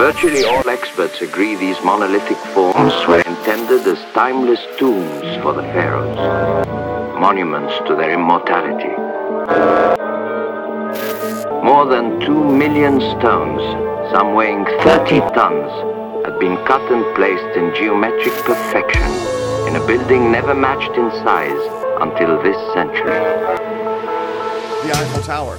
Virtually all experts agree these monolithic forms were intended as timeless tombs for the pharaohs, monuments to their immortality. More than two million stones, some weighing 30 tons, had been cut and placed in geometric perfection in a building never matched in size until this century. The Eiffel Tower,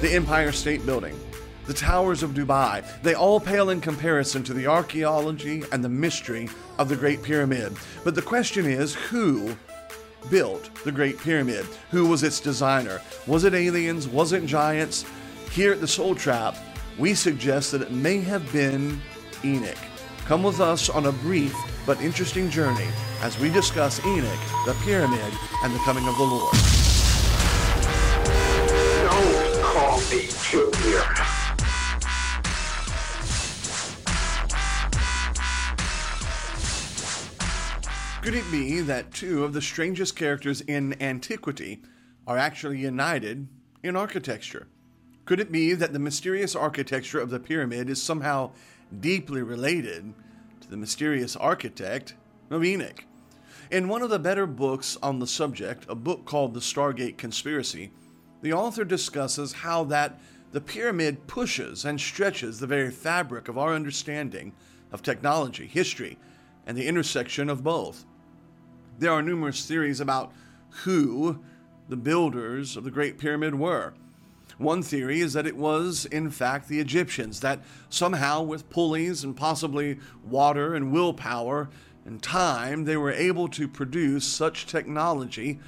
the Empire State Building, the towers of Dubai, they all pale in comparison to the archaeology and the mystery of the Great Pyramid. But the question is who built the Great Pyramid? Who was its designer? Was it aliens? Was it giants? Here at the Soul Trap, we suggest that it may have been Enoch. Come with us on a brief but interesting journey as we discuss Enoch, the pyramid, and the coming of the Lord. Don't call me Junior. Could it be that two of the strangest characters in antiquity are actually united in architecture? Could it be that the mysterious architecture of the pyramid is somehow deeply related to the mysterious architect of Enoch? In one of the better books on the subject, a book called The Stargate Conspiracy, the author discusses how that the pyramid pushes and stretches the very fabric of our understanding of technology, history, and the intersection of both. There are numerous theories about who the builders of the Great Pyramid were. One theory is that it was, in fact, the Egyptians, that somehow, with pulleys and possibly water and willpower and time, they were able to produce such technology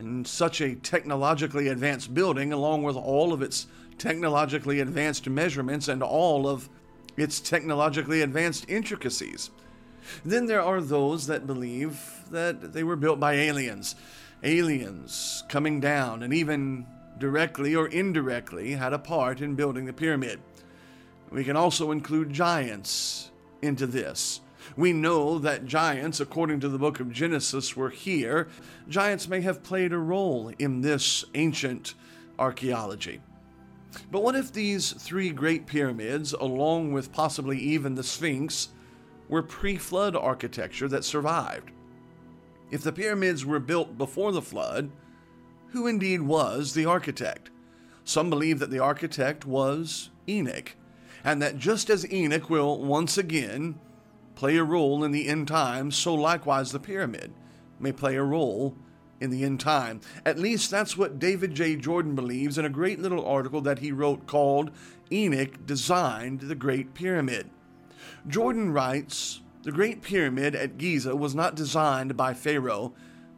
and such a technologically advanced building, along with all of its technologically advanced measurements and all of its technologically advanced intricacies. Then there are those that believe that they were built by aliens. Aliens coming down and even directly or indirectly had a part in building the pyramid. We can also include giants into this. We know that giants, according to the book of Genesis, were here. Giants may have played a role in this ancient archaeology. But what if these three great pyramids, along with possibly even the Sphinx, were pre flood architecture that survived? If the pyramids were built before the flood, who indeed was the architect? Some believe that the architect was Enoch, and that just as Enoch will once again play a role in the end times, so likewise the pyramid may play a role in the end time. At least that's what David J. Jordan believes in a great little article that he wrote called Enoch Designed the Great Pyramid. Jordan writes The Great Pyramid at Giza was not designed by Pharaoh,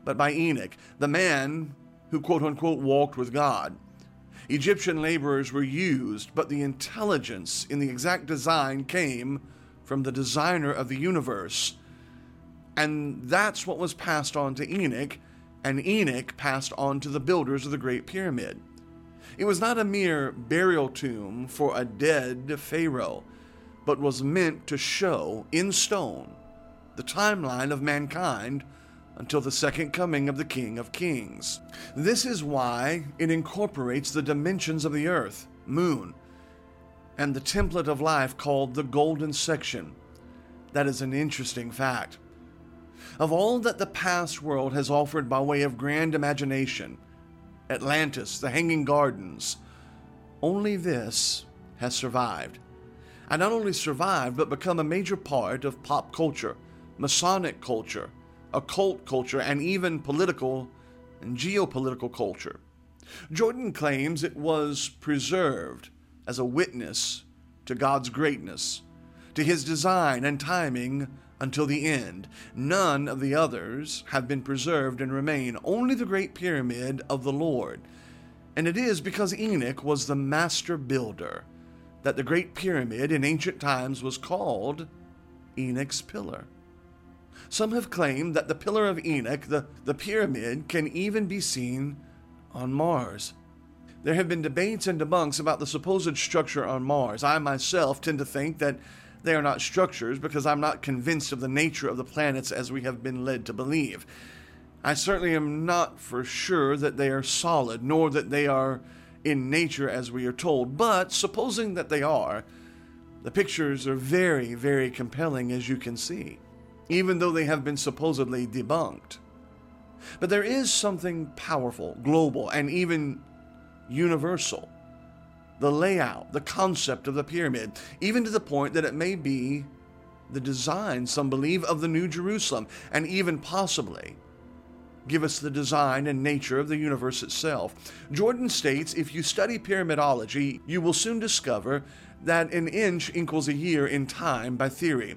but by Enoch, the man who quote unquote walked with God. Egyptian laborers were used, but the intelligence in the exact design came from the designer of the universe. And that's what was passed on to Enoch and Enoch passed on to the builders of the Great Pyramid. It was not a mere burial tomb for a dead Pharaoh, but was meant to show in stone the timeline of mankind until the second coming of the King of Kings. This is why it incorporates the dimensions of the earth, moon, and the template of life called the golden section. That is an interesting fact. Of all that the past world has offered by way of grand imagination, Atlantis, the Hanging Gardens, only this has survived. And not only survived, but become a major part of pop culture, Masonic culture, occult culture, and even political and geopolitical culture. Jordan claims it was preserved as a witness to God's greatness, to his design and timing until the end. None of the others have been preserved and remain, only the Great Pyramid of the Lord. And it is because Enoch was the master builder that the Great Pyramid in ancient times was called Enoch's Pillar. Some have claimed that the Pillar of Enoch, the, the pyramid, can even be seen on Mars. There have been debates and debunks about the supposed structure on Mars. I myself tend to think that they are not structures because I'm not convinced of the nature of the planets as we have been led to believe. I certainly am not for sure that they are solid, nor that they are in nature as we are told, but supposing that they are, The pictures are very, very compelling, as you can see, even though they have been supposedly debunked. But there is something powerful, global, and even universal. The layout, the concept of the pyramid, even to the point that it may be the design, some believe, of the New Jerusalem, and even possibly give us the design and nature of the universe itself. Jordan states if you study pyramidology, you will soon discover that an inch equals a year in time by theory.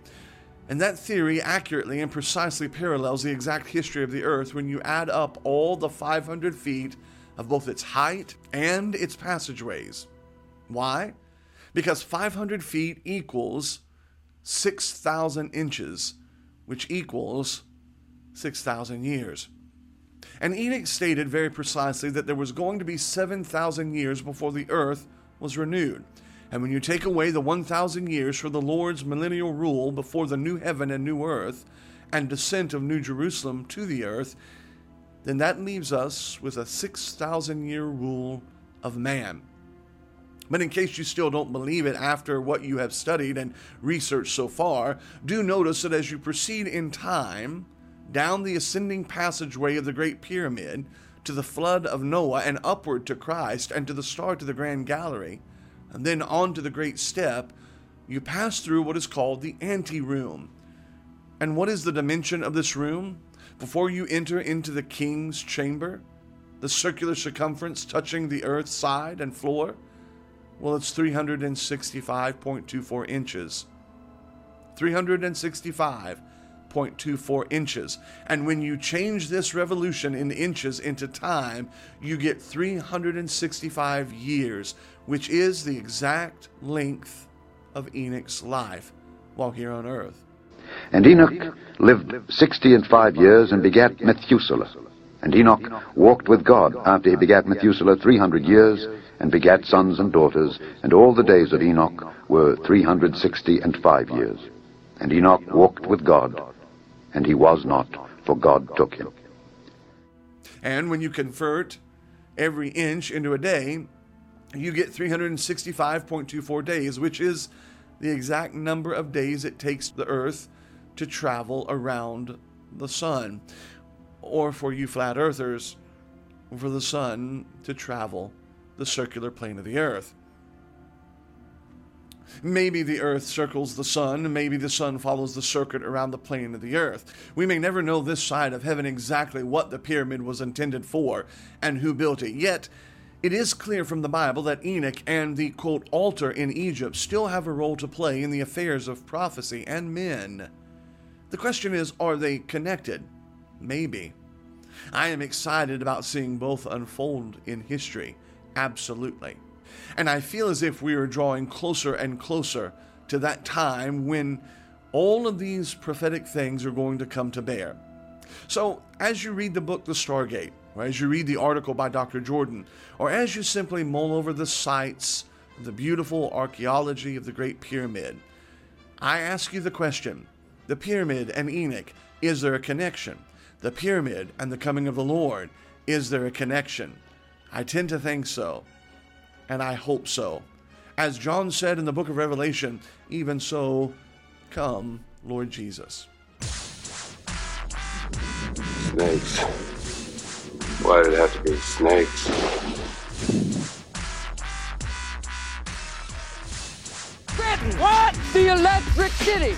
And that theory accurately and precisely parallels the exact history of the Earth when you add up all the 500 feet of both its height and its passageways. Why? Because 500 feet equals 6,000 inches, which equals 6,000 years. And Enoch stated very precisely that there was going to be 7,000 years before the earth was renewed. And when you take away the 1,000 years for the Lord's millennial rule before the new heaven and new earth and descent of New Jerusalem to the earth, then that leaves us with a 6,000 year rule of man. But in case you still don't believe it after what you have studied and researched so far, do notice that as you proceed in time, down the ascending passageway of the Great Pyramid, to the flood of Noah, and upward to Christ, and to the start of the Grand Gallery, and then on to the Great Step, you pass through what is called the Anteroom. And what is the dimension of this room? Before you enter into the King's chamber, the circular circumference touching the earth's side and floor? Well, it's 365.24 inches. 365 6.24 inches. And when you change this revolution in inches into time, you get 365 years, which is the exact length of Enoch's life while here on earth. And Enoch lived sixty and five years and begat Methuselah. And Enoch walked with God after he begat Methuselah three hundred years, and begat sons and daughters, and all the days of Enoch were three hundred sixty and five years. And Enoch walked with God, and he was not, for God took him. And when you convert every inch into a day, you get 365.24 days, which is the exact number of days it takes the Earth to travel around the sun. Or for you flat earthers, for the sun to travel the circular plane of the Earth. Maybe the earth circles the sun, maybe the sun follows the circuit around the plane of the earth. We may never know this side of heaven exactly what the pyramid was intended for and who built it. Yet, it is clear from the Bible that Enoch and the quote altar in Egypt still have a role to play in the affairs of prophecy and men. The question is, are they connected? Maybe. I am excited about seeing both unfold in history. Absolutely. And I feel as if we are drawing closer and closer to that time when all of these prophetic things are going to come to bear. So, as you read the book The Stargate, or as you read the article by Dr. Jordan, or as you simply mull over the sites, the beautiful archaeology of the Great Pyramid, I ask you the question the pyramid and Enoch, is there a connection? The pyramid and the coming of the Lord, is there a connection? I tend to think so and I hope so. As John said in the book of Revelation, even so, come, Lord Jesus. Snakes. Why did it have to be snakes? Britain! What? The Electric City!